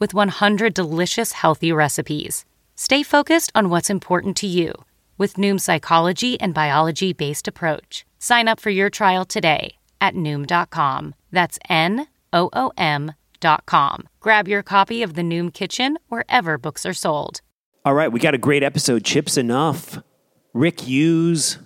with 100 delicious healthy recipes. Stay focused on what's important to you with Noom's psychology and biology based approach. Sign up for your trial today at Noom.com. That's N O O M.com. Grab your copy of The Noom Kitchen wherever books are sold. All right, we got a great episode. Chip Z'Nuff, Rick Hughes,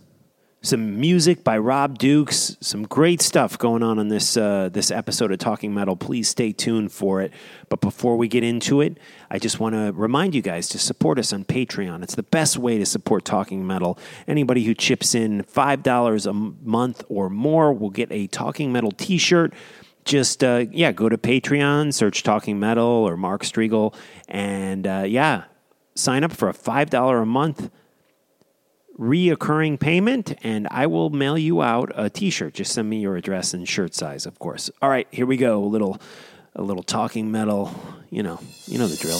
some music by Rob Dukes, some great stuff going on in this uh, this episode of Talking Metal. Please stay tuned for it. But before we get into it, I just want to remind you guys to support us on Patreon. It's the best way to support Talking Metal. Anybody who chips in five dollars a month or more will get a Talking Metal T-shirt just uh, yeah, go to Patreon, search Talking Metal or Mark Strigl, and uh, yeah, sign up for a five dollar a month reoccurring payment, and I will mail you out a T-shirt. Just send me your address and shirt size, of course. All right, here we go. A little, a little Talking Metal. You know, you know the drill.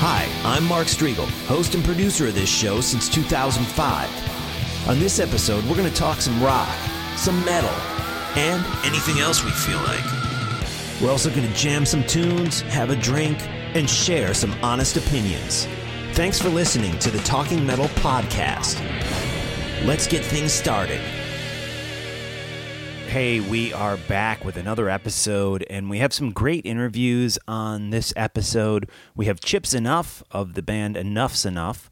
Hi, I'm Mark Strigl, host and producer of this show since 2005. On this episode, we're going to talk some rock, some metal and anything else we feel like. We're also going to jam some tunes, have a drink, and share some honest opinions. Thanks for listening to the Talking Metal Podcast. Let's get things started. Hey, we are back with another episode, and we have some great interviews on this episode. We have Chip Z'Nuff of the band Enuff Z'Nuff,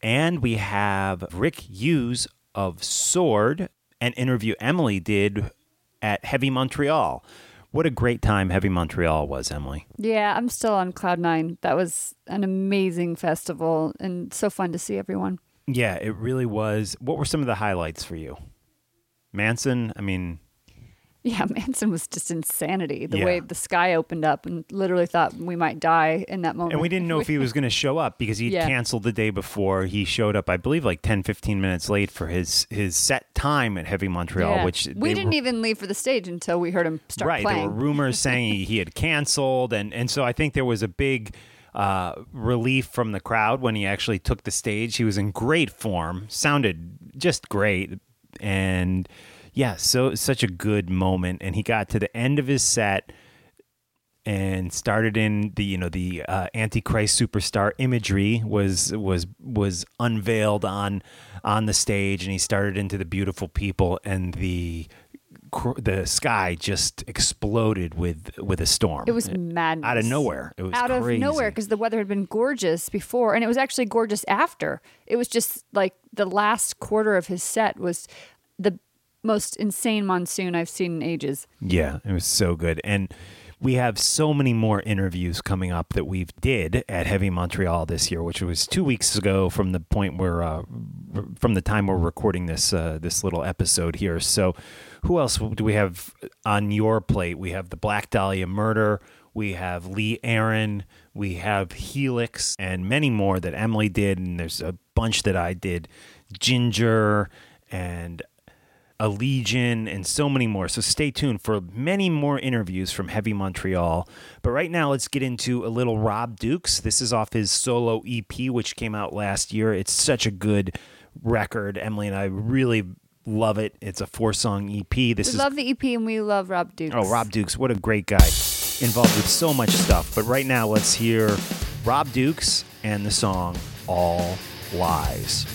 and we have Rick Hughes of Sword, an interview Emily did at Heavy Montreal. What a great time Heavy Montreal was, Emily. Yeah, I'm still on cloud nine. That was an amazing festival and so fun to see everyone. Yeah, it really was. What were some of the highlights for you? Manson, I mean, yeah, Manson was just insanity. The Yeah. way the sky opened up and literally thought we might die in that moment. and we didn't know if he was going to show up because he'd Yeah. canceled the day before. He showed up, I believe, like 10, 15 minutes late for his his set time at Heavy Montreal, Yeah. which we didn't were- even leave for the stage until we heard him start right. playing. There were rumors saying he, he had canceled, and and so I think there was a big uh, relief from the crowd when he actually took the stage. He was in great form, sounded just great, and yeah, so such a good moment. And he got to the end of his set and started in the you know the uh, antichrist superstar imagery was was was unveiled on on the stage and he started into the beautiful people and the the sky just exploded with with a storm It was madness. out of nowhere it was out crazy. of nowhere because the weather had been gorgeous before and it was actually gorgeous after it was just like the last quarter of his set was the most insane monsoon i've seen in ages Yeah, it was so good. And we have so many more interviews coming up that we've did at Heavy Montreal this year, which was two weeks ago from the point where uh, from the time we're recording this uh, this little episode here. So, who else do we have on your plate? We have the Black Dahlia murder. We have Lee Aaron. We have Helix, and many more that Emily did. And there's a bunch that I did. Ginger and a Legion, and so many more. So stay tuned for many more interviews from Heavy Montreal. But right now, let's get into a little Rob Dukes. This is off his solo EP, which came out last year. It's such a good record. Emily and I really love it. It's a four song EP. This we is love the ep and we love rob dukes Oh, Rob Dukes, what a great guy. Involved with so much stuff. But right now, let's hear Rob Dukes and the song All Lies.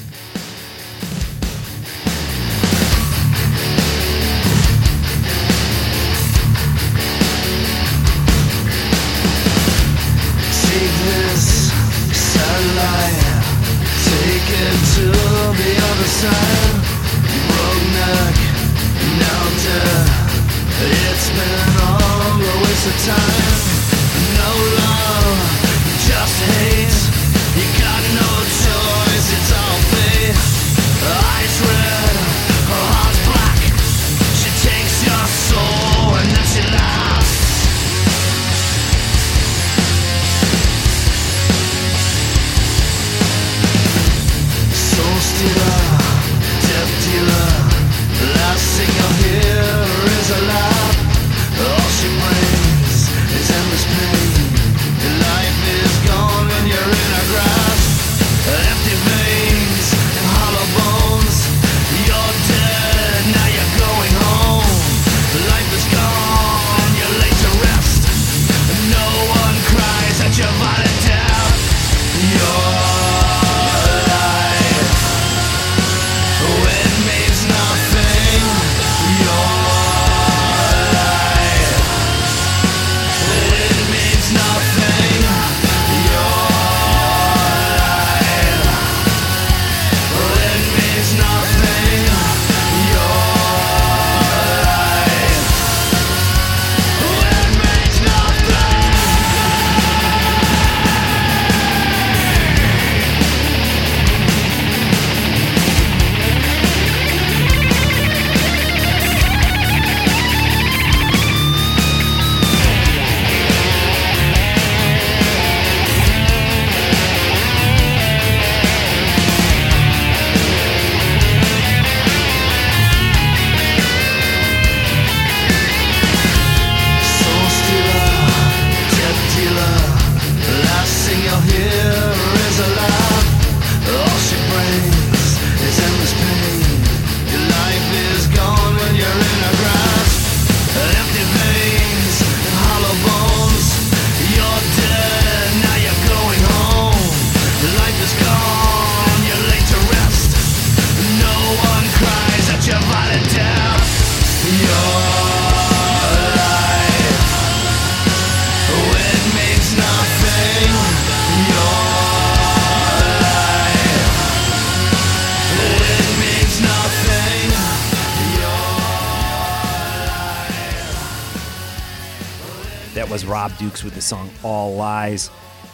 Dukes with the song All Lies.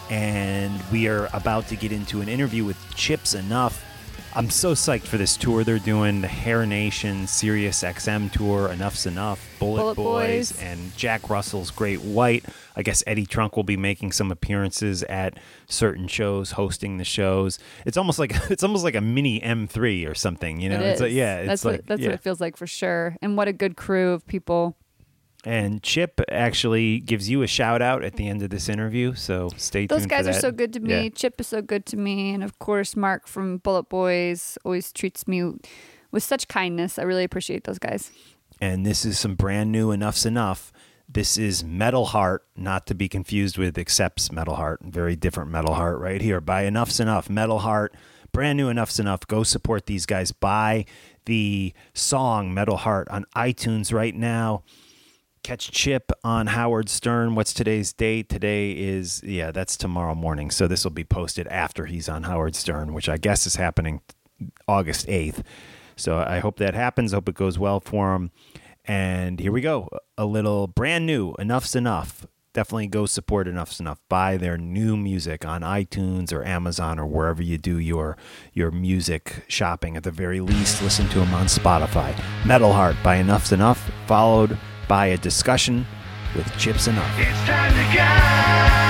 And we are about to get into an interview with Chip Z'Nuff. I'm so psyched for this tour they're doing the Hair Nation Sirius XM tour, Enuff Z'Nuff, Bullet, Bullet Boys, Boys. and Jack Russell's Great White. I guess Eddie Trunk will be making some appearances at certain shows, hosting the shows. It's almost like it's almost like a mini M3 or something, you know? It it's like, yeah, it's that's like what that's yeah. what it feels like for sure. And what a good crew of people. And Chip actually gives you a shout out at the end of this interview, so stay Those tuned. Those guys for are so good to me. Yeah. Chip is so good to me, and of course Mark from Bullet Boys always treats me with such kindness. I really appreciate those guys. And this is some brand new Enuff Z'Nuff. This is Metal Heart, not to be confused with Accept's Metal Heart. Very different Metal Heart right here by Enuff Z'Nuff. Metal Heart, brand new Enuff Z'Nuff. Go support these guys. Buy the song Metal Heart on iTunes right now. Catch Chip on Howard Stern. What's today's date? Today is, yeah, that's tomorrow morning. So this will be posted after he's on Howard Stern, which I guess is happening August 8th. So I hope that happens. Hope it goes well for him. And here we go. A little brand new, Enuff Z'Nuff. Definitely go support Enuff Z'Nuff. Buy their new music on iTunes or Amazon or wherever you do your your music shopping. At the very least, listen to them on Spotify. Metal Heart by Enuff Z'Nuff, followed by a discussion with Chip Z'Nuff.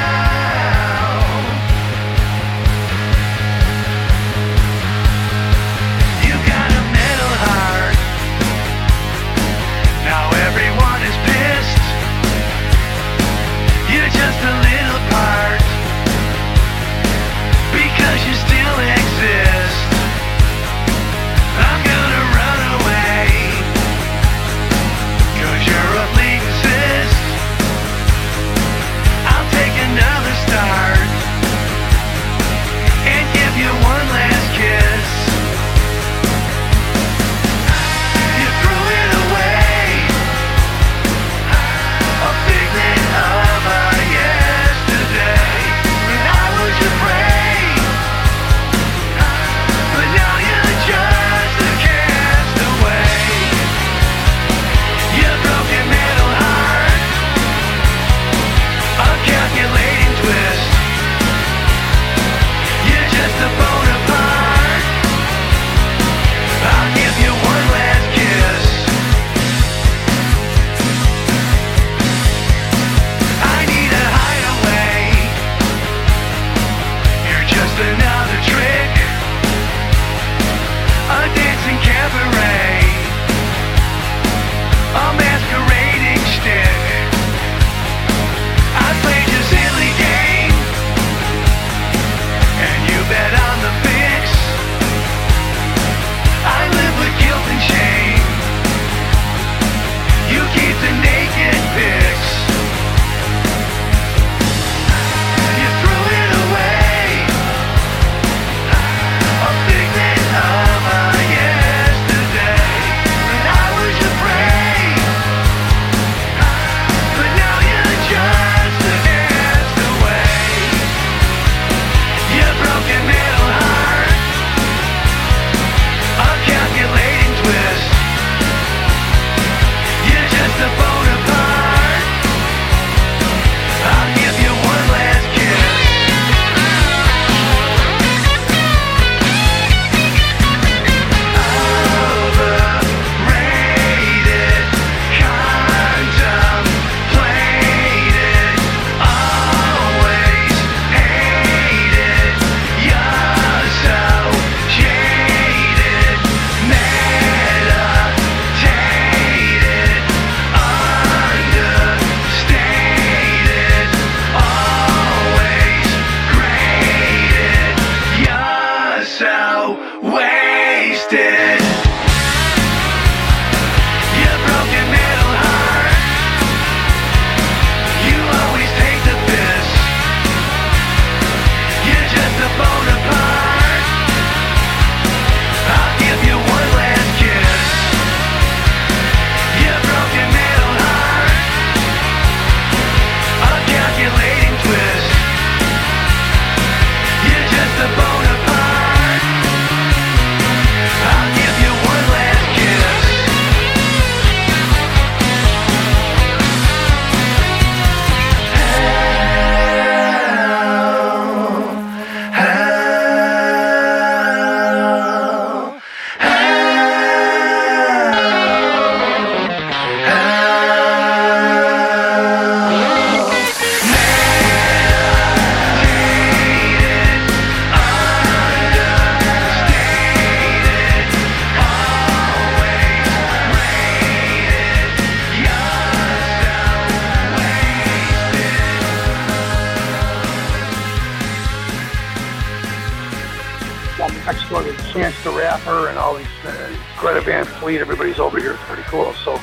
Chance and all these uh, Greta Van Fleet. Everybody's over here. It's pretty cool. So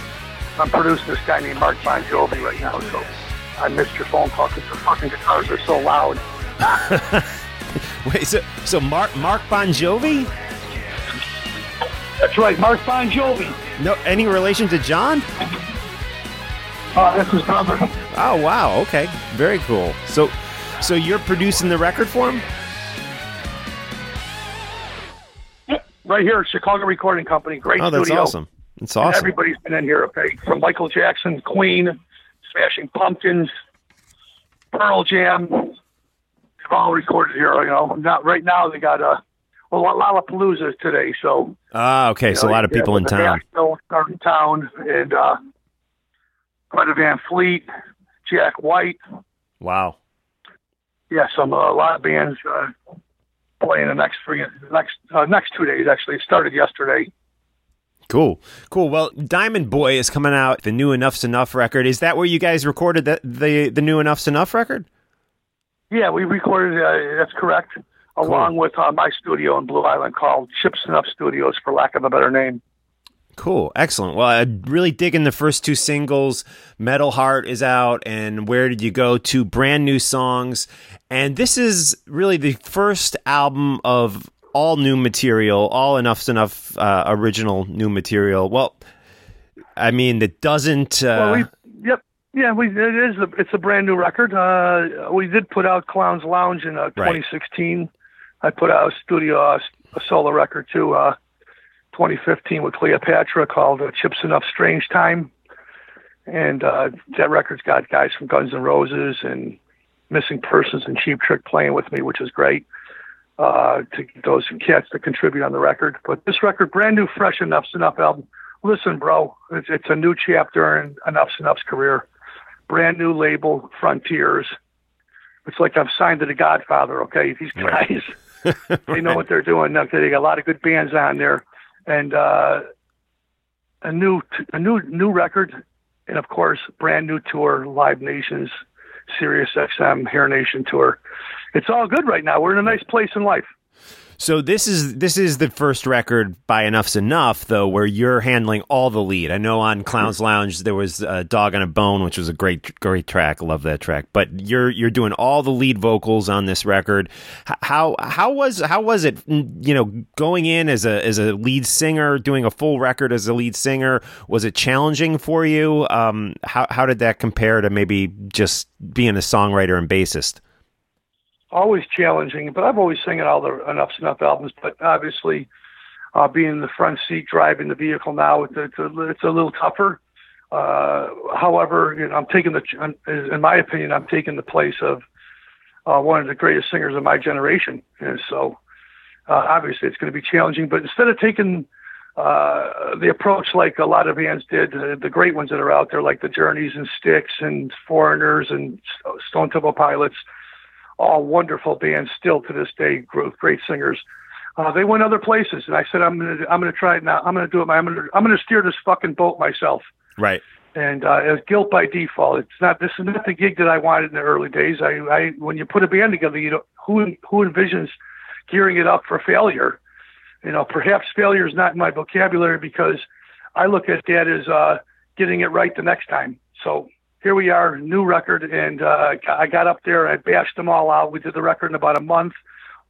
I'm producing this guy named Mark Bon Jovi right now. So I missed your phone call because the fucking guitars are so loud. Wait, so so Mark Mark Bon Jovi? That's right, Mark Bon Jovi. No, any relation to John? Uh, that's his brother. Oh wow, okay, very cool. So, so you're producing the record for him? Right here at Chicago Recording Company. Great Oh, that's studio. awesome. That's And awesome. Everybody's been in here, okay? From Michael Jackson, Queen, Smashing Pumpkins, Pearl Jam. They've all recorded here, you know. Not right now. They got a well, Lollapalooza today, so Ah, okay, you so a lot of people in town. Are in town, and uh, Greta Van Fleet, Jack White. Wow. Yeah, some uh, a lot of bands uh, playing the next three, next uh, next two days. Actually, it started yesterday. Cool, cool. Well, Diamond Boy is coming out. The new Enuff Z'Nuff record. Is that where you guys recorded the the, the new Enuff Z'Nuff record? Yeah, we recorded. Uh, that's correct. Along with uh, my studio in Blue Island called Chip Z'Nuff Studios, for lack of a better name. Cool, excellent. Well, I really digging the first two singles. Metal Heart is out, and Where Did You Go? Two brand new songs, and this is really the first album of all new material, all Enuff Z'Nuff uh, original new material. Well, I mean that doesn't. Uh, well, we, yep, yeah, we it is. A, it's a brand new record. Uh, we did put out Clowns Lounge in uh, Right. 2016. I put out a studio uh, a solo record too. Uh, 2015 with Cleopatra called uh, Chip Z'Nuff Strange Time, and uh, that record's got guys from Guns N' Roses and Missing Persons and Cheap Trick playing with me, which is great. Uh, to get those cats to contribute on the record, but this record, brand new, fresh Enuff Z'Nuff album. Listen, bro, it's, it's a new chapter in Enuff Z'Nuff's career. Brand new label, Frontiers. It's like I'm signed to the Godfather. Okay, these guys, they know what they're doing. They got a lot of good bands on there, and uh, a new a new new record, and of course, brand new tour, Live Nations, Sirius XM, Hair Nation tour. It's all good right now. We're in a nice place in life. So this is this is the first record by Enuff Z'Nuff though, where you're handling all the lead. I know on Clowns Lounge there was a Dog on a Bone, which was a great great track. Love that track. But you're you're doing all the lead vocals on this record. How how was how was it? You know, going in as a as a lead singer, doing a full record as a lead singer. Was it challenging for you? Um, how how did that compare to maybe just being a songwriter and bassist? Always challenging, but I've always sang all the Enuff Z'Nuff albums. But obviously, uh, being in the front seat driving the vehicle now, it's, it's, a, it's a little tougher. Uh, however, you know, I'm taking the, in my opinion, I'm taking the place of uh, one of the greatest singers of my generation. And so, uh, obviously, it's going to be challenging. But instead of taking uh, the approach like a lot of bands did, uh, the great ones that are out there, like the Journeys and Styx and Foreigners and Stone Temple Pilots, all wonderful bands still to this day, gr- great singers. Uh, they went other places, and I said, I'm gonna, I'm gonna try it now. I'm gonna do it. my- I'm gonna, I'm gonna steer this fucking boat myself. Right. And uh, it's guilt by default. It's not. This is not the gig that I wanted in the early days. I, I when you put a band together, you know who, who envisions gearing it up for failure. You know, perhaps failure is not in my vocabulary because I look at that as uh, getting it right the next time. So here we are, new record, and uh, I got up there I bashed them all out. We did the record in about a month,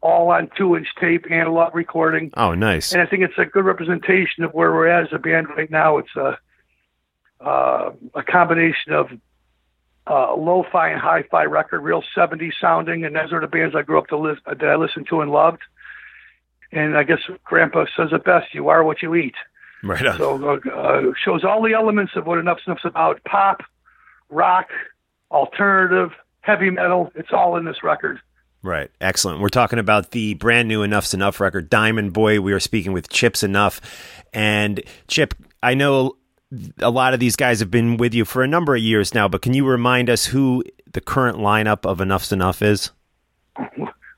all on two-inch tape, analog recording, Oh, nice. and I think it's a good representation of where we're at as a band right now. It's a uh, a combination of uh, lo-fi and hi-fi record, real 70s sounding, and those are the bands I grew up to list, that I listened to and loved. And I guess Grandpa says it best: "You are what you eat." Right on. So uh, shows all the elements of what Enuff Z'Nuff's about: pop, rock, alternative, heavy metal. It's all in this record. Right. Excellent. We're talking about the brand new Enuff Z'Nuff record, Diamond Boy. We are speaking with Chip Z'Nuff. And Chip, I know a lot of these guys have been with you for a number of years now, but can you remind us who the current lineup of Enuff Z'Nuff is?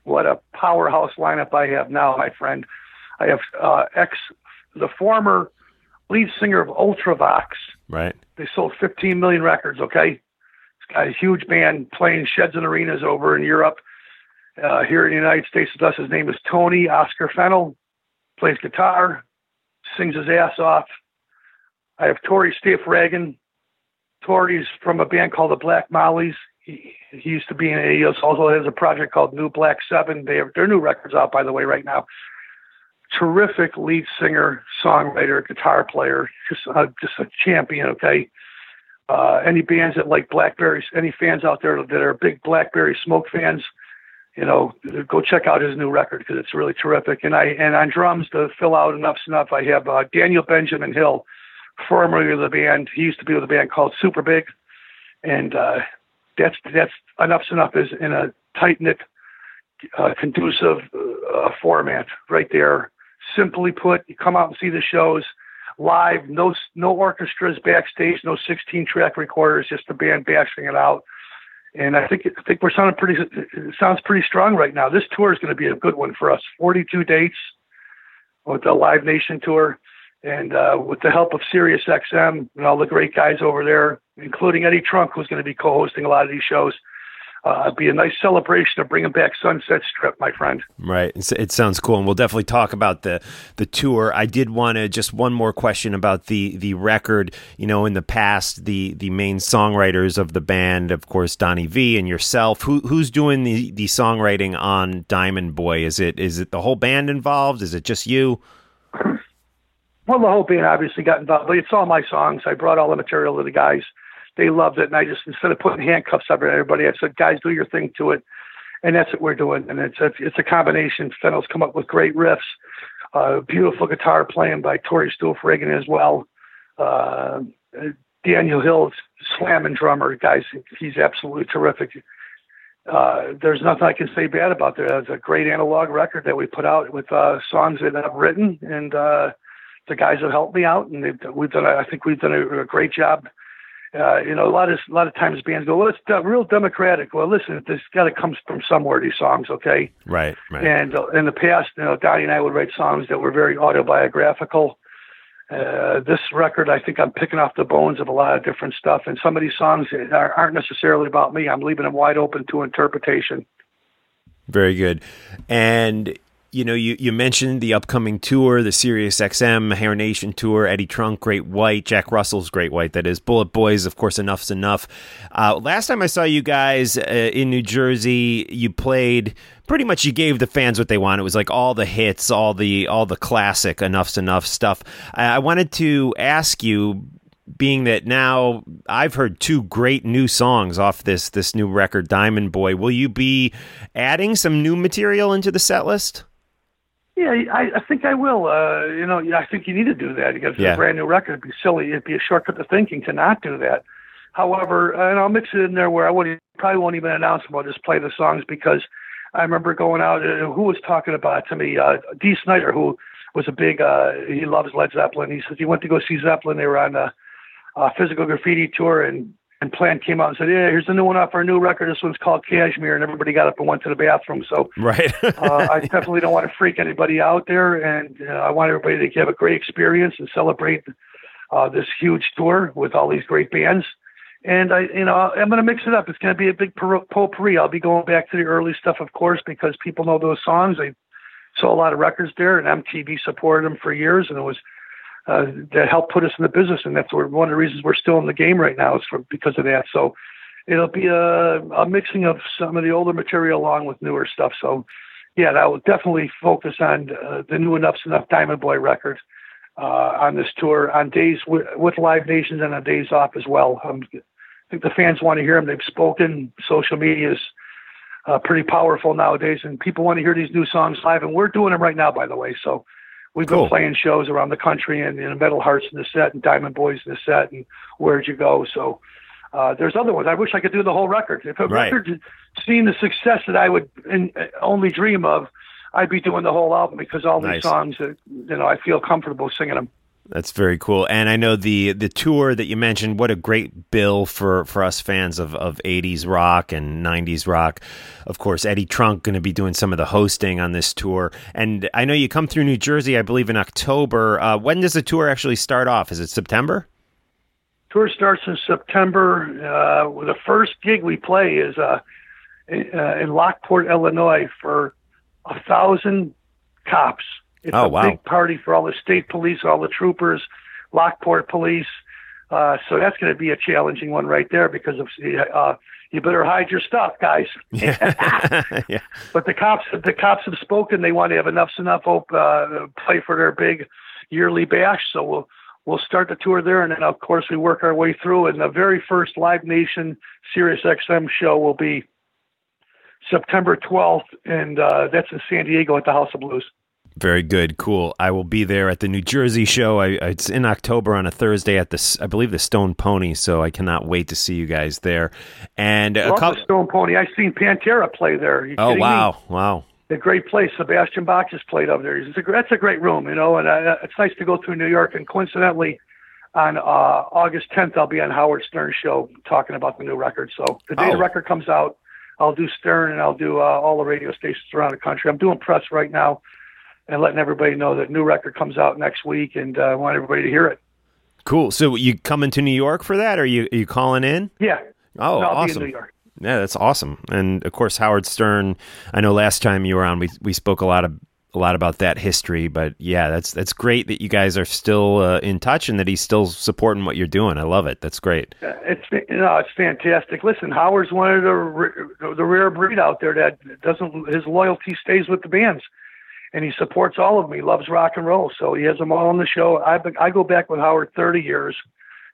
what a powerhouse lineup I have now, my friend. I have uh, ex, the former lead singer of Ultravox. Right. They sold 15 million records. Okay, this guy's a huge band playing sheds and arenas over in Europe. Uh, here in the United States with us, his name is Tony Oscar Fennell. Plays guitar, sings his ass off. I have Tory Stoffregen. Tori's from a band called the Black Mollies. He, he used to be in. He also has a project called New Black Seven. They have their new records out, by the way, right now. Terrific lead singer, songwriter, guitar player, just uh, just a champion. Okay, uh, any bands that like Blackberries, any fans out there that are big Blackberry Smoke fans, you know, go check out his new record because it's really terrific. And I and on drums to fill out Enuff Z'Nuff, I have uh, Daniel Benjamin Hill, formerly of the band. He used to be with a band called Super Big, and uh, that's that's Enuff Z'Nuff is in a tight knit, uh, conducive uh, format right there. Simply put, you come out and see the shows live, no no orchestras backstage, no 16 track recorders, just the band bashing it out and I think I think we're sounding pretty. It sounds pretty strong right now. This tour is going to be a good one for us. 42 dates with the Live Nation tour, and uh, with the help of Sirius XM and all the great guys over there, including Eddie Trunk, who's going to be co-hosting a lot of these shows uh, it'd be a nice celebration of bringing back Sunset Strip, my friend. Right. It sounds cool, and we'll definitely talk about the the tour. I did want to just one more question about the the record. You know, in the past, the the main songwriters of the band, of course, Donnie Vie and yourself. Who who's doing the the songwriting on Diamond Boy? Is it is it the whole band involved? Is it just you? Well, the whole band obviously got involved, but it's all my songs. I brought all the material to the guys they loved it. And I just instead of putting handcuffs on everybody, I said, guys, do your thing to it. And that's what we're doing. And it's a, it's a combination. Fennell's come up with great riffs, uh, beautiful guitar playing by Tory Stoffregen as well. Uh, Daniel Hill's slamming drummer, guys, he's absolutely terrific. Uh, there's nothing I can say bad about there. It's a great analog record that we put out with uh, songs that I've written, and uh, the guys have helped me out, and we've done. I think we've done a, a great job uh, you know, a lot of a lot of times bands go, well, it's de- real democratic. Well, listen, this got to come from somewhere. These songs, okay? Right. Right. And uh, in the past, you know, Donnie and I would write songs that were very autobiographical. Uh, this record, I think I'm picking off the bones of a lot of different stuff, and some of these songs are, aren't necessarily about me. I'm leaving them wide open to interpretation. Very good. And you know, you, you mentioned the upcoming tour, the Sirius XM Hair Nation tour, Eddie Trunk, Great White, Jack Russell's Great White, that is, Bullet Boys, of course, Enuff Z'Nuff. Uh, last time I saw you guys uh, in New Jersey, you played pretty much you gave the fans what they want. It was like all the hits, all the all the classic Enuff Z'Nuff stuff. I, I wanted to ask you, being that now I've heard two great new songs off this this new record, Diamond Boy. Will you be adding some new material into the set list? Yeah, I, I think I will. Uh, you know, I think you need to do that because yeah. it's a brand new record. It'd be silly. It'd be a shortcut to thinking to not do that. However, and I'll mix it in there where I would probably won't even announce them. I'll just play the songs because I remember going out. Uh, who was talking about it to me? Uh, Dee Snider, who was a big. Uh, he loves Led Zeppelin. He says he went to go see Zeppelin. They were on a, a physical graffiti tour, and and Plant came out and said, "Yeah, here's the new one off our new record. This one's called Kashmir," and everybody got up and went to the bathroom. So, right, uh, I definitely don't want to freak anybody out there, and uh, I want everybody to have a great experience and celebrate uh, this huge tour with all these great bands. And I, you know, I'm going to mix it up. It's going to be a big potpourri. I'll be going back to the early stuff, of course, because people know those songs. I saw a lot of records there, and MTV supported them for years, and it was uh, that helped put us in the business, and that's one of the reasons we're still in the game right now is for because of that. So it'll be a, a mixing of some of the older material along with newer stuff. So yeah, that will definitely focus on uh, the new Enuff Z'Nuff Diamond Boy record uh, on this tour on days with, with Live Nations and on days off as well. Um, I think the fans want to hear them. They've spoken. Social media is uh, pretty powerful nowadays, and people want to hear these new songs live, and we're doing them right now, by the way. So We've cool. been playing shows around the country and, and Metal Hearts in the set and Diamond Boys in the set and Where'd You Go. So uh, there's other ones. I wish I could do the whole record. If a right. record seen the success that I would in, only dream of, I'd be doing the whole album because all nice. these songs, that, you know, I feel comfortable singing them. That's very cool. And I know the the tour that you mentioned, what a great bill for, for us fans of, of 80s rock and 90s rock. Of course, Eddie Trunk going to be doing some of the hosting on this tour. And I know you come through New Jersey, I believe, in October. Uh, when does the tour actually start off? Is it September? Tour starts in September. Uh, the first gig we play is uh, in, uh, in Lockport, Illinois, for a thousand cops. It's Oh, a wow. big party for all the state police, all the troopers, Lockport police. Uh, so that's going to be a challenging one right there because of uh, you better hide your stuff, guys. yeah. yeah. But the cops, the cops have spoken. They want to have Enuff Z'Nuff op- uh, play for their big yearly bash. So we'll we'll start the tour there, and then of course we work our way through. And the very first Live Nation Sirius XM show will be September 12th, and uh, that's in San Diego at the House of Blues. Very good, cool. I will be there at the New Jersey show. I, it's in October on a Thursday at the, I believe, the Stone Pony. So I cannot wait to see you guys there. And a couple. the Stone Pony. I've seen Pantera play there. Oh kidding me? wow, wow. a great place. Sebastian Bach has played up there. It's a, that's a great room, you know, and uh, it's nice to go through New York. And coincidentally, on uh, August 10th, I'll be on Howard Stern's show talking about the new record. So the day Oh. the record comes out, I'll do Stern and I'll do uh, all the radio stations around the country. I'm doing press right now and letting everybody know that new record comes out next week, and uh, I want everybody to hear it. Cool. So you coming to New York for that? Or are you are you calling in? Yeah. Oh, No, I'll awesome. be in New York. Yeah, that's awesome. And of course, Howard Stern. I know last time you were on, we we spoke a lot of a lot about that history. But yeah, that's that's great that you guys are still uh, in touch and that he's still supporting what you're doing. I love it. That's great. Uh, It's you know it's fantastic. Listen, Howard's one of the the rare breed out there that doesn't his loyalty stays with the bands, and he supports all of. He loves rock and roll, so he has them all on the show. I I go back with Howard 30 years,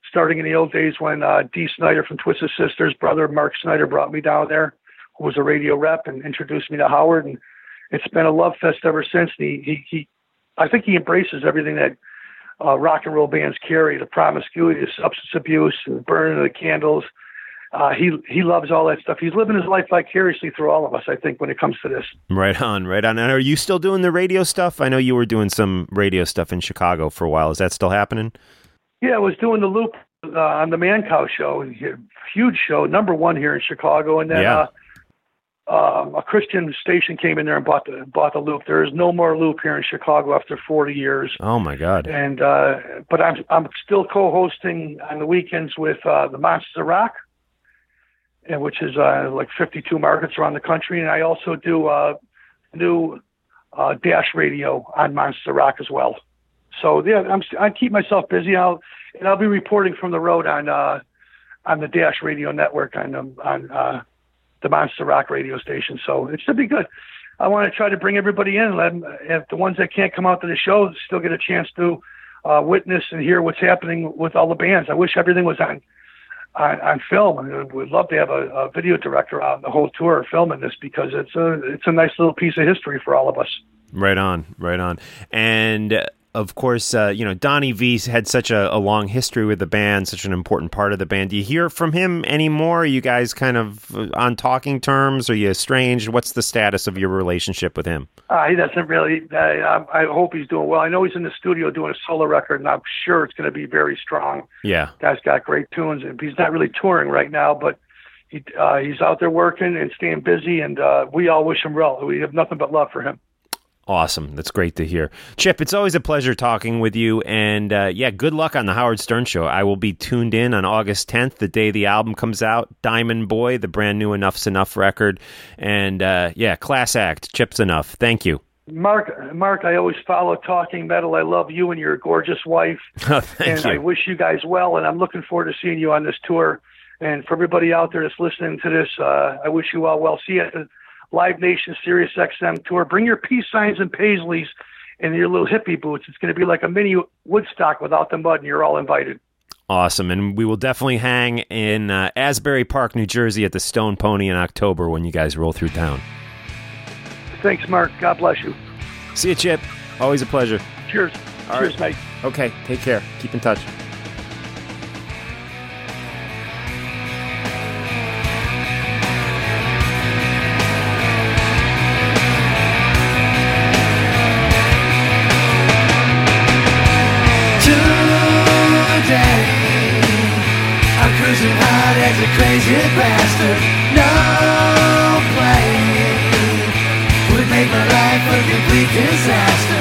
starting in the old days when uh, Dee Snider from Twisted Sister's, brother Mark Snider, brought me down there, who was a radio rep, and introduced me to Howard, and it's been a love fest ever since. And he he, he I think he embraces everything that uh, rock and roll bands carry the promiscuity, the substance abuse, and the burning of the candles. Uh, he he loves all that stuff. He's living his life vicariously through all of us. I think when it comes to this. Right on, right on. And are you still doing the radio stuff? I know you were doing some radio stuff in Chicago for a while. Is that still happening? Yeah, I was doing the loop uh, on the Mancow show, huge show, number one here in Chicago, and then Yeah. uh, um, a Christian station came in there and bought the bought the loop. There is no more loop here in Chicago after 40 years. Oh my God. and uh, but I'm I'm still co-hosting on the weekends with uh, the Monsters of Rock, and which is uh, like 52 markets around the country, and I also do uh, new uh, Dash Radio on Monster Rock as well. So yeah, I'm I keep myself busy. I'll and I'll be reporting from the road on uh, on the Dash Radio network on um, on the Monster Rock radio station. So it should be good. I want to try to bring everybody in. Let 'em- if the ones that can't come out to the show still get a chance to uh, witness and hear what's happening with all the bands. I wish everything was on on, on film. and we'd love to have a, a video director on the whole tour filming this because it's a it's a nice little piece of history for all of us. Right on, right on. And of course, uh, you know, Donnie Vie had such a, a long history with the band, such an important part of the band. Do you hear from him anymore? Are you guys kind of uh, on talking terms? Are you estranged? What's the status of your relationship with him? Uh, he doesn't really. I, I, I hope he's doing well. I know he's in the studio doing a solo record, and I'm sure it's going to be very strong. Yeah. Guy's got great tunes, and he's not really touring right now, but he uh, he's out there working and staying busy, and uh, we all wish him well. We have nothing but love for him. Awesome. That's great to hear. Chip, it's always a pleasure talking with you. And uh, yeah, good luck on the Howard Stern Show. I will be tuned in on August 10th, the day the album comes out. Diamond Boy, the brand new Enuff Z'Nuff record. And uh, yeah, class act. Chip Z'Nuff. Thank you. Mark, Mark, I always follow Talking Metal. I love you and your gorgeous wife, Oh, thank and I wish you guys well. And I'm looking forward to seeing you on this tour. And for everybody out there that's listening to this, uh, I wish you all well. See you Live Nation Sirius XM tour. Bring your peace signs and paisleys and your little hippie boots. It's going to be like a mini Woodstock without the mud, and you're all invited. Awesome. And we will definitely hang in uh, Asbury Park, New Jersey at the Stone Pony in October when you guys roll through town. Thanks, Mark. God bless you. See you, Chip. Always a pleasure. Cheers. All Cheers, right. mate. Okay. Take care. Keep in touch. Crazy bastard. No plane would make my life a complete disaster.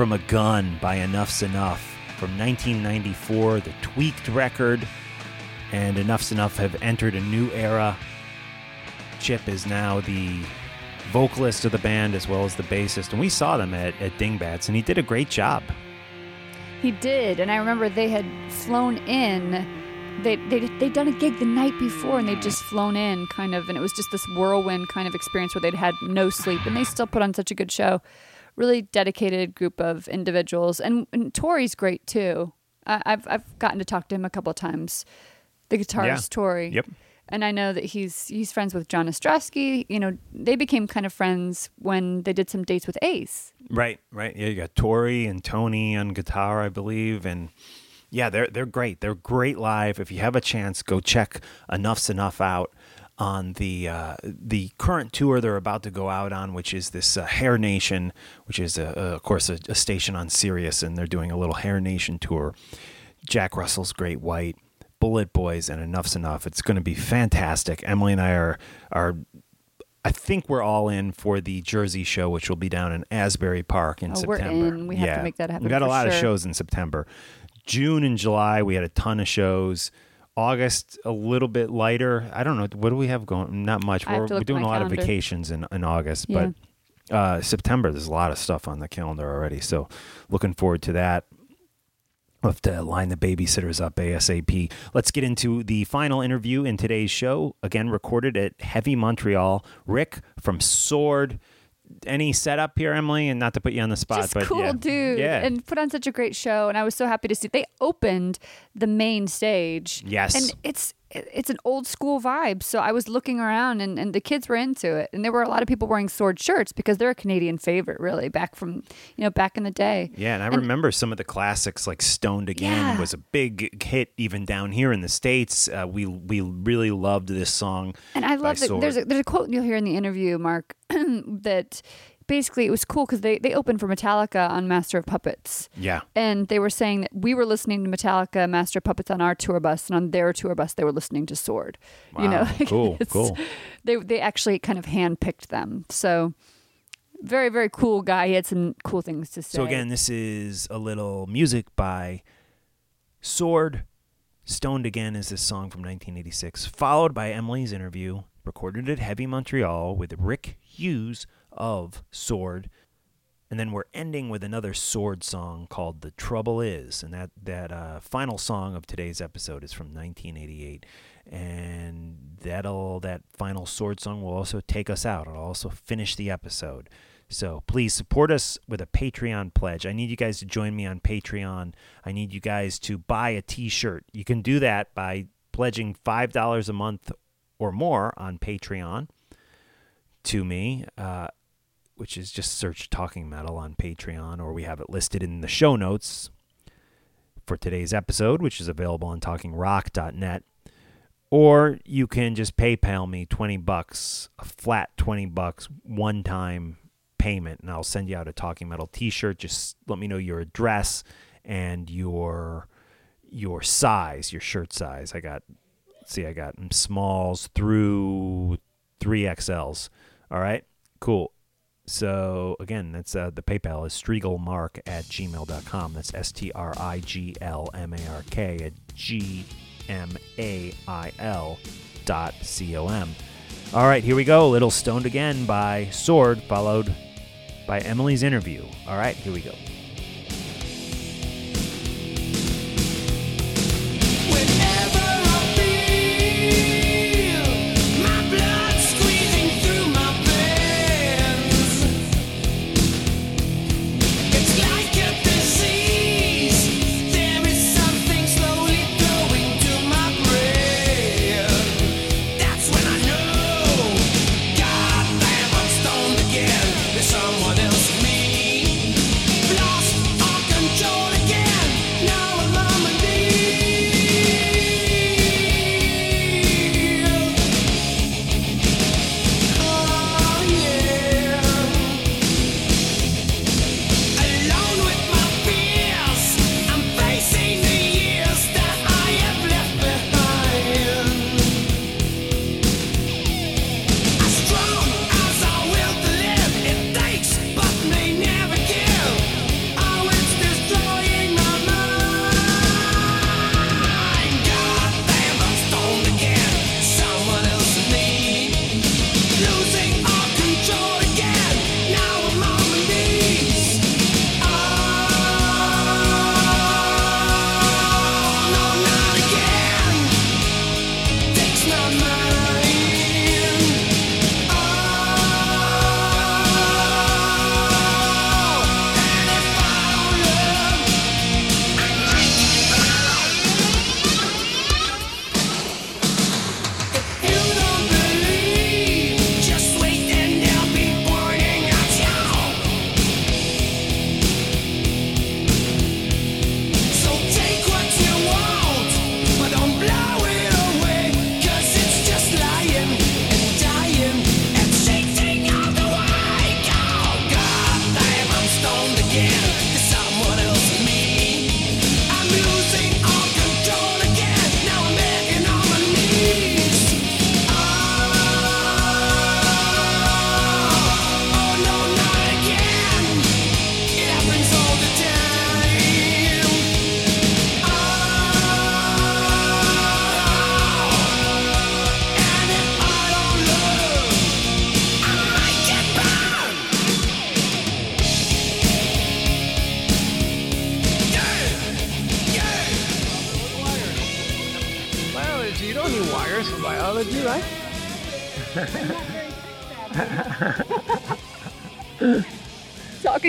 From a Gun by Enuff Z'Nuff from 1994, the tweaked record. And Enuff Z'Nuff have entered a new era. Chip is now the vocalist of the band as well as the bassist. And we saw them at, at Dingbatz, and he did a great job. He did, and I remember they had flown in. They they they'd done a gig the night before, and they'd just flown in, kind of, and it was just this whirlwind kind of experience where they'd had no sleep, and they still put on such a good show. Really dedicated group of individuals, and, and Tory's great too. I, I've I've gotten to talk to him a couple of times. The guitarist Yeah. Tory. Yep. And I know that he's he's friends with John Ostrowski. You know, they became kind of friends when they did some dates with Ace. Right, right. Yeah, you got Tory and Tony on guitar, I believe, and yeah, they're they're great. They're great live. If you have a chance, go check Enuff Z'Nuff out on the uh, the current tour they're about to go out on, which is this uh, Hair Nation, which is a, a, of course a, a station on Sirius, and they're doing a little Hair Nation tour. Jack Russell's Great White, Bullet Boys, and Enuff Z'Nuff. It's going to be fantastic. Emily and I are are I think we're all in for the Jersey show, which will be down in Asbury Park in Oh, we're September. in. We have to make that happen We got a lot of shows in September. June and July, we had a ton of shows. August, a little bit lighter. I don't know. What do we have going? Not much. We're, we're doing a lot calendar. of vacations in, in August, Yeah. but uh, September, there's a lot of stuff on the calendar already. So looking forward to that. We'll have to line the babysitters up ASAP. Let's get into the final interview in today's show. Again, recorded at Heavy Montreal. Rick from Sword. Any setup here, Emily? And not to put you on the spot, just but cool yeah. dude Yeah. and put on such a great show and i was so happy to see they opened the main stage Yes. and it's it's an old school vibe so i was looking around and, and the kids were into it and there were a lot of people wearing sword shirts because they're a canadian favorite really back from you know back in the day Yeah, and I remember some of the classics like "Stoned Again" Yeah. was a big hit even down here in the states. Uh, we we really loved this song. And I love that Sword. there's a, there's a quote you'll hear in the interview, Mark, that basically it was cool because they, they opened for Metallica on Master of Puppets. Yeah. And they were saying that we were listening to Metallica, Master of Puppets on our tour bus, and on their tour bus, they were listening to Sword. You know, Wow, cool, cool. They, they actually kind of handpicked them. So, very, very cool guy. He had some cool things to say. So again, this is a little music by Sword. Stoned Again is this song from 1986, followed by Emily's interview recorded at Heavy Montreal with Rick Hughes of Sword. And then we're ending with another Sword song called "The Trouble Is," and that that uh, final song of today's episode is from 1988, and that'll that final Sword song will also take us out. It'll also finish the episode. So please support us with a Patreon pledge. I need you guys to join me on Patreon. I need you guys to buy a T-shirt. You can do that by pledging five dollars a month or more on Patreon to me. Uh, which is just search Talking Metal on Patreon, or we have it listed in the show notes for today's episode, which is available on talkingrock.net. Or you can just PayPal me 20 bucks, a flat 20 bucks, one time payment, and I'll send you out a Talking Metal t shirt. Just let me know your address and your your size, your shirt size. I got, see, I got smalls through 3XLs. All right, cool. So again, that's uh, the PayPal is striglmark at gmail.com. That's S T R I G L M A R K at G M A I L dot C O M. All right, here we go. Little Stoned Again by Sword, followed by Emily's interview. All right, here we go.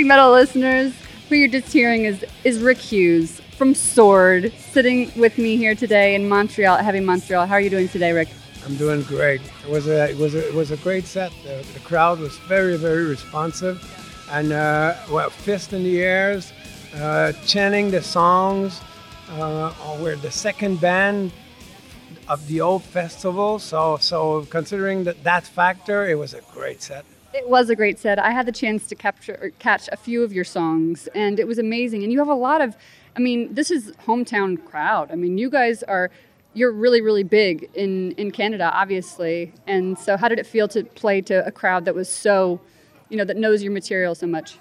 Talking Metal listeners, who you're just hearing is, is Rick Hughes from Sword, sitting with me here today in Montreal, at Heavy Montreal. How are you doing today, Rick? I'm doing great. It was a it was a, it was a great set. The, the crowd was very very responsive, and uh, well, fist in the airs, uh, chanting the songs. Uh, we're the second band of the old festival, so so considering that that factor, it was a great set. It was a great set. I had the chance to capture catch a few of your songs, and it was amazing. And you have a lot of, I mean, this is hometown crowd. I mean, you guys are, you're really, really big in in Canada, obviously. And so, how did it feel to play to a crowd that was so, you know, that knows your material so much?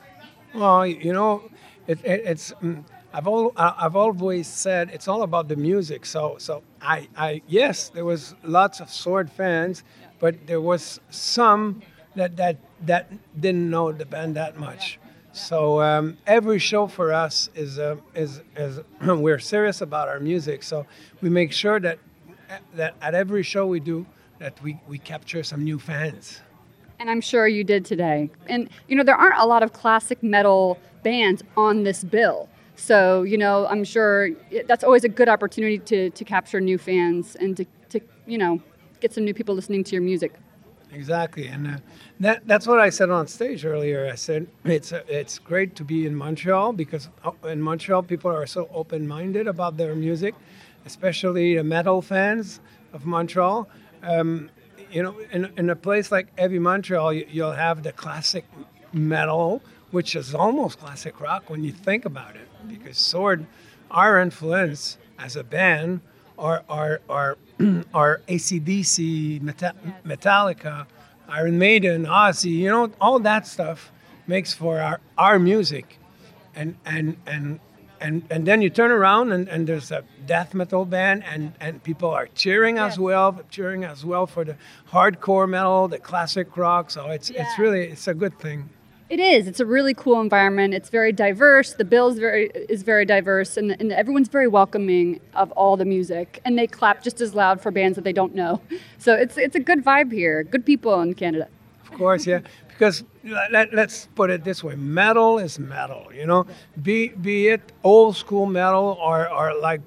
Well, you know, it, it, it's. mm, I've all, I've always said it's all about the music. So so I, I yes, there was lots of sword fans, but there was some that that that didn't know the band that much. So um, every show for us is uh, is is we're serious about our music. So we make sure that that at every show we do that we, we capture some new fans. And I'm sure you did today. And you know, there aren't a lot of classic metal bands on this bill. So, you know, I'm sure that's always a good opportunity to, to capture new fans and to, to, you know, get some new people listening to your music. Exactly, and uh, that, that's what I said on stage earlier. I said it's uh, it's great to be in Montreal because uh, in Montreal people are so open-minded about their music, especially the metal fans of Montreal. Um, you know, in, in a place like Heavy Montreal, you, you'll have the classic metal, which is almost classic rock when you think about it, because Sword, our influence as a band, are are are, are ACDC, Meta- Metallica, Iron Maiden, Ozzy, you know, all that stuff makes for our, our music, and and and and and then you turn around and, and there's a death metal band and, and people are cheering as well, cheering as well for the hardcore metal, the classic rock. So it's it's really it's a good thing. It is. It's a really cool environment. It's very diverse. The bill is very is very diverse, and, and everyone's very welcoming of all the music. And they clap just as loud for bands that they don't know. So it's it's a good vibe here. Good people in Canada. Of course, yeah. Because let, us put it this way: metal is metal. You know, be be it old school metal or, or like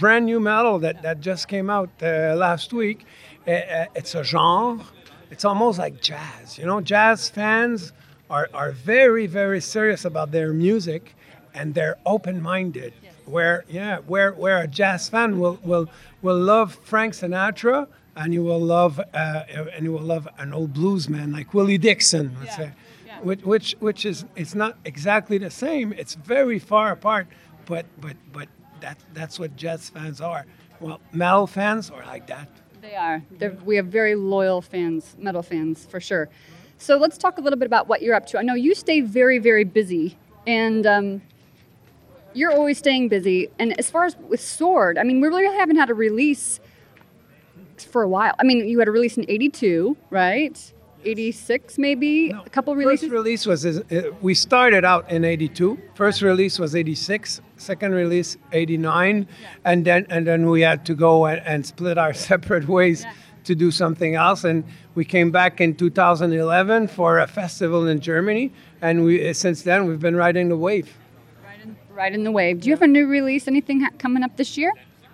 brand new metal that, that just came out uh, last week. Uh, uh, it's a genre. It's almost like jazz. You know, jazz fans are, are very very serious about their music, and they're open minded. Where yeah, where where a jazz fan will will will love Frank Sinatra and you will love uh, and you will love an old blues man like Willie Dixon, let's say, which which which is it's not exactly the same. It's very far apart, but but but that that's what jazz fans are. Well, metal fans are like that. They are. They're, we have very loyal fans, metal fans for sure. So let's talk a little bit about what you're up to. I know you stay very very busy, and um, you're always staying busy. And as far as with Sword, I mean, we really haven't had a release for a while. I mean, you had a release in '82, right? '86 maybe. a couple releases. First release was uh, we started out in '82. First release was '86. Second release '89, and then and then we had to go and, and split our separate ways to do something else. And we came back in 2011 for a festival in Germany, and we since then we've been riding the wave. Riding, in the wave. Do you have a new release? Anything ha- coming up this year?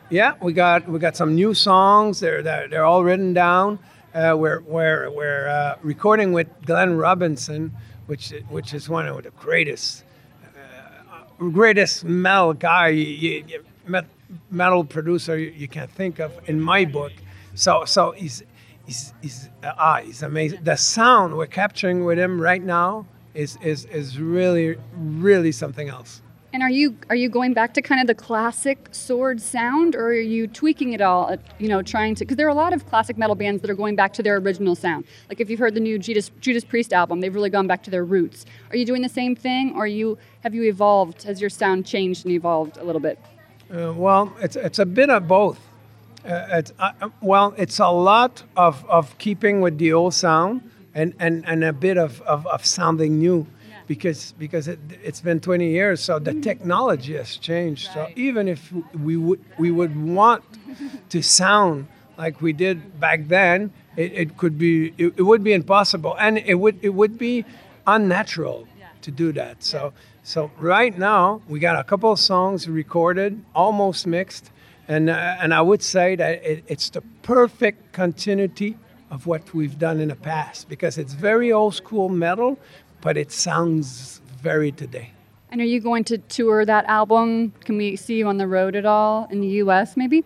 Yeah, we got we got some new songs. They're they're, they're all written down. Uh, we're we're we're uh, recording with Glen Robinson, which which is one of the greatest uh, greatest metal guy, you, you, metal producer you, you can think of in my book. So so he's he's he's uh, ah he's amazing. The sound we're capturing with him right now is is is really really something else. And are you are you going back to kind of the classic sword sound, or are you tweaking it all? You know, trying to because there are a lot of classic metal bands that are going back to their original sound. Like if you've heard the new Judas Judas Priest album, they've really gone back to their roots. Are you doing the same thing, or you have you evolved? Has your sound changed and evolved a little bit? Uh, well, it's it's a bit of both. Uh, it's uh, uh, well, it's a lot of, of keeping with the old sound and, and, and a bit of, of, of sounding new, because because it, it's been 20 years, so the technology has changed. So even if we would we would want to sound like we did back then, it, it could be it, it would be impossible, and it would it would be unnatural to do that. So so right now we got a couple of songs recorded, almost mixed, and uh, and I would say that it, it's the perfect continuity of what we've done in the past because it's very old school metal, but it sounds very today. And are you going to tour that album? Can we see you on the road at all in the U.S. Maybe?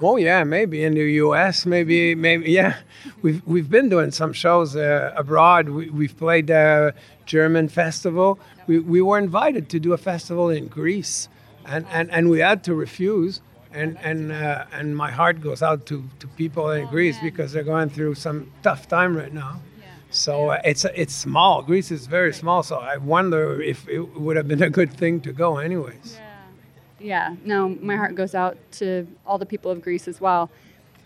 Oh yeah, maybe in the U.S. Maybe maybe yeah. We've we've been doing some shows uh, abroad. We, we've played the German festival. We, we were invited to do a festival in Greece, and, and, and we had to refuse. And and uh, and my heart goes out to, to people in Greece because they're going through some tough time right now. Yeah. So uh, it's it's small. Greece is very small. So I wonder if it would have been a good thing to go anyways. Yeah, yeah. no, my heart goes out to all the people of Greece as well.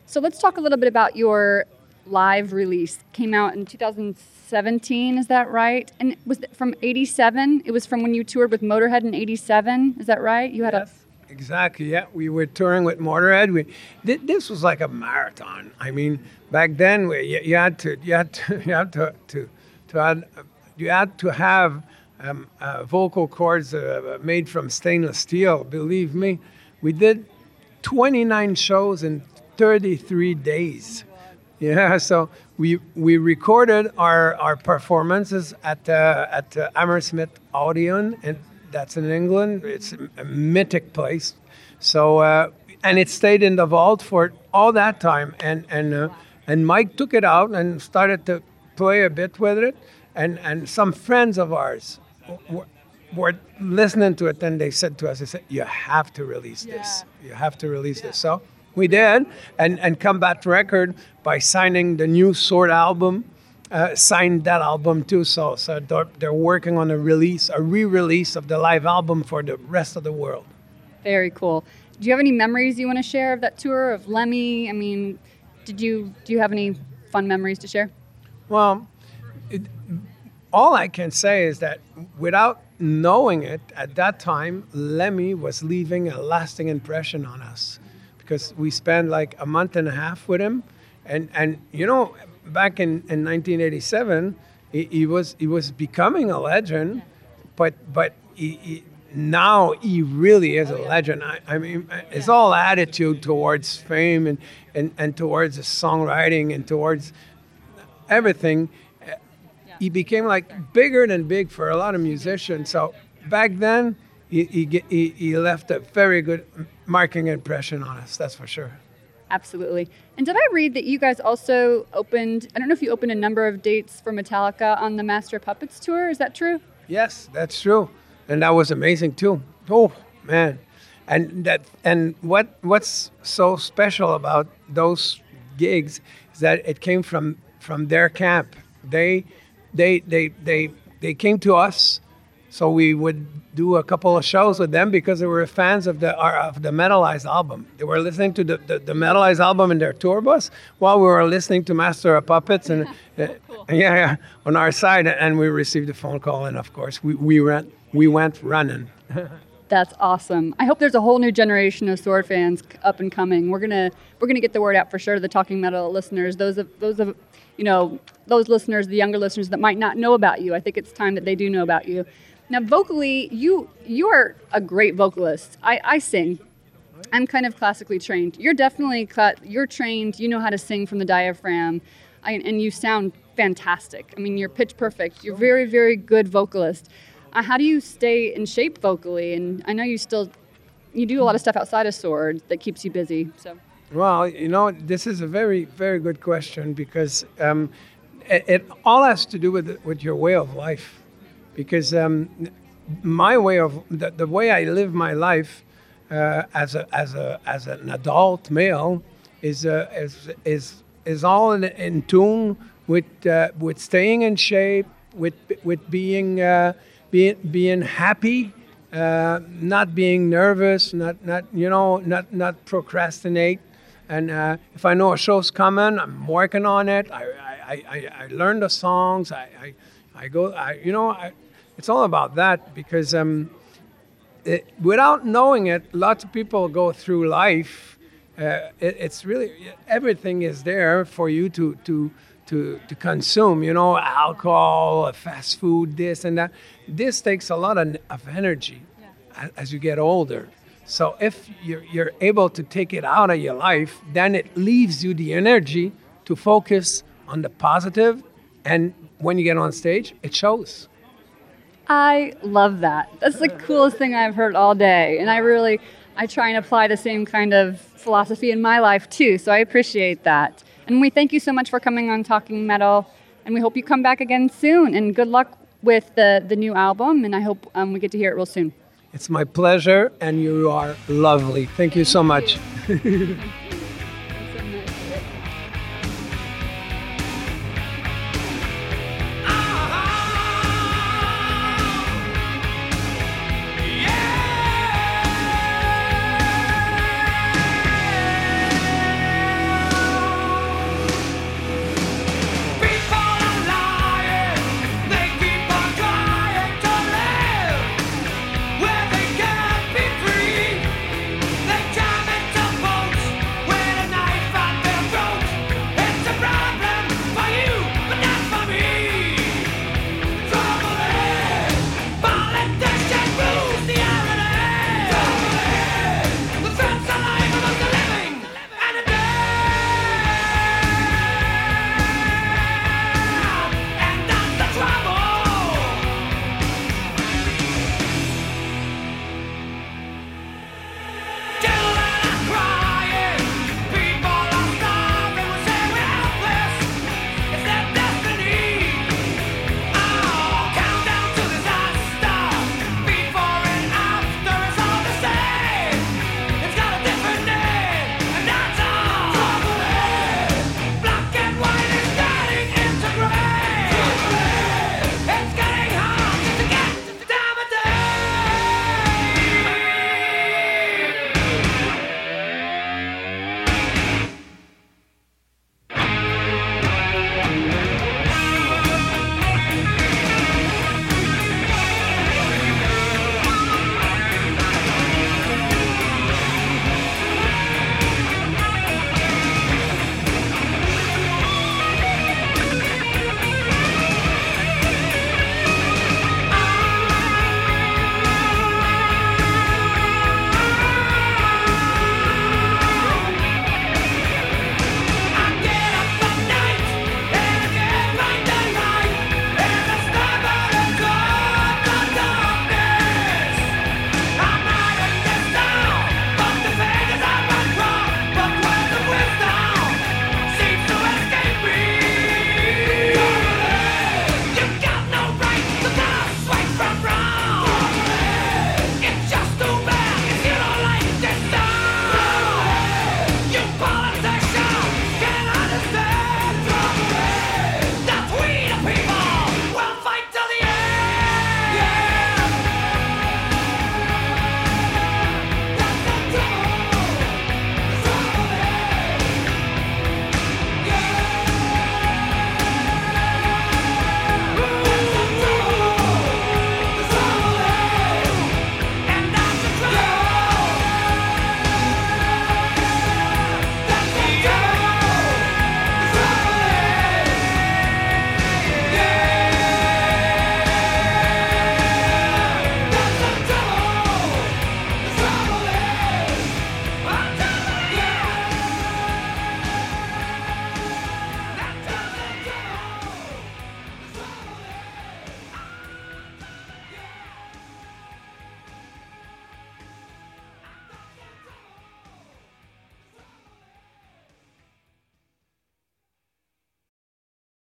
So let's talk a little bit about your live release. Came out in 2017, is that right? And was it from 87? It was from when you toured with Motorhead in 87, is that right? You had a Exactly. Yeah, we were touring with Motorhead. We thi- this was like a marathon. I mean, back then we, you, you had to you had to you had to to, to add, you had to have um, uh, vocal cords uh, made from stainless steel. Believe me, we did 29 shows in 33 days. Yeah, so we we recorded our, our performances at uh, at uh, Hammersmith Odeon, and that's in England. It's a mythic place. So uh, and it stayed in the vault for all that time, and and uh, and Mike took it out and started to play a bit with it, and and some friends of ours were, were listening to it, and they said to us, they said, "You have to release this. You have to release this." So we did, and and Combat Record by signing the new Sword album uh, signed that album too. So, so they're, they're working on a release, a re-release of the live album for the rest of the world. Very cool. Do you have any memories you want to share of that tour of Lemmy? I mean, did you do you have any fun memories to share? Well, it, all I can say is that without knowing it at that time, Lemmy was leaving a lasting impression on us because we spent like a month and a half with him, and and you know, back in, in 1987, he, he was he was becoming a legend, but but he, he, now he really is oh, a legend. I, I mean, it's all attitude towards fame and, and, and towards the songwriting and towards everything. He became like bigger than big for a lot of musicians. So back then, he, he, he, he left a very good marking impression on us, that's for sure. Absolutely. And did I read that you guys also opened, I don't know if you opened a number of dates for Metallica on the Master Puppets tour. Is that true? Yes, that's true and that was amazing too. Oh man, and that and what what's so special about those gigs is that it came from from their camp. They they they they they came to us, so we would do a couple of shows with them because they were fans of the of the Metalized album. They were listening to the, the, the Metalized album in their tour bus while we were listening to Master of Puppets and uh, yeah, yeah on our side, and we received a phone call, and of course we we went we went running. That's awesome. I hope there's a whole new generation of sword fans up and coming. We're gonna we're gonna get the word out for sure to the Talking Metal listeners. Those of those of you know those listeners, the younger listeners that might not know about you. I think it's time that they do know about you. Now, vocally, you you are a great vocalist. I, I sing. I'm kind of classically trained. You're definitely you're trained. You know how to sing from the diaphragm, I, and you sound fantastic. I mean, you're pitch perfect. You're very very good vocalist. Uh, how do you stay in shape vocally? And I know you still you do a lot of stuff outside of sword that keeps you busy. So. Well, you know, this is a very very good question because um, it, it, all has to do with with your way of life, because um, my way of the, the, way I live my life uh, as a as a as an adult male is uh, is is is all in, in tune with uh, with staying in shape, with with being uh, being being happy, uh, not being nervous, not not you know not not procrastinate. And uh, if I know a show's coming, I'm working on it. I I, I, I learn the songs. I, I, I go. I you know I, it's all about that because um, it, without knowing it, lots of people go through life. Uh, it, it's really everything is there for you to to to, to consume, you know, alcohol, fast food, this and that. This takes a lot of, of energy yeah. as you get older. So if you're, you're able to take it out of your life, then it leaves you the energy to focus on the positive, and when you get on stage, it shows. I love that. That's the coolest thing I've heard all day, and I really, I try and apply the same kind of philosophy in my life too. So I appreciate that. And we thank you so much for coming on Talking Metal. And we hope you come back again soon. And good luck with the, the new album. And I hope um, we get to hear it real soon. It's my pleasure. And you are lovely. Thank you so much.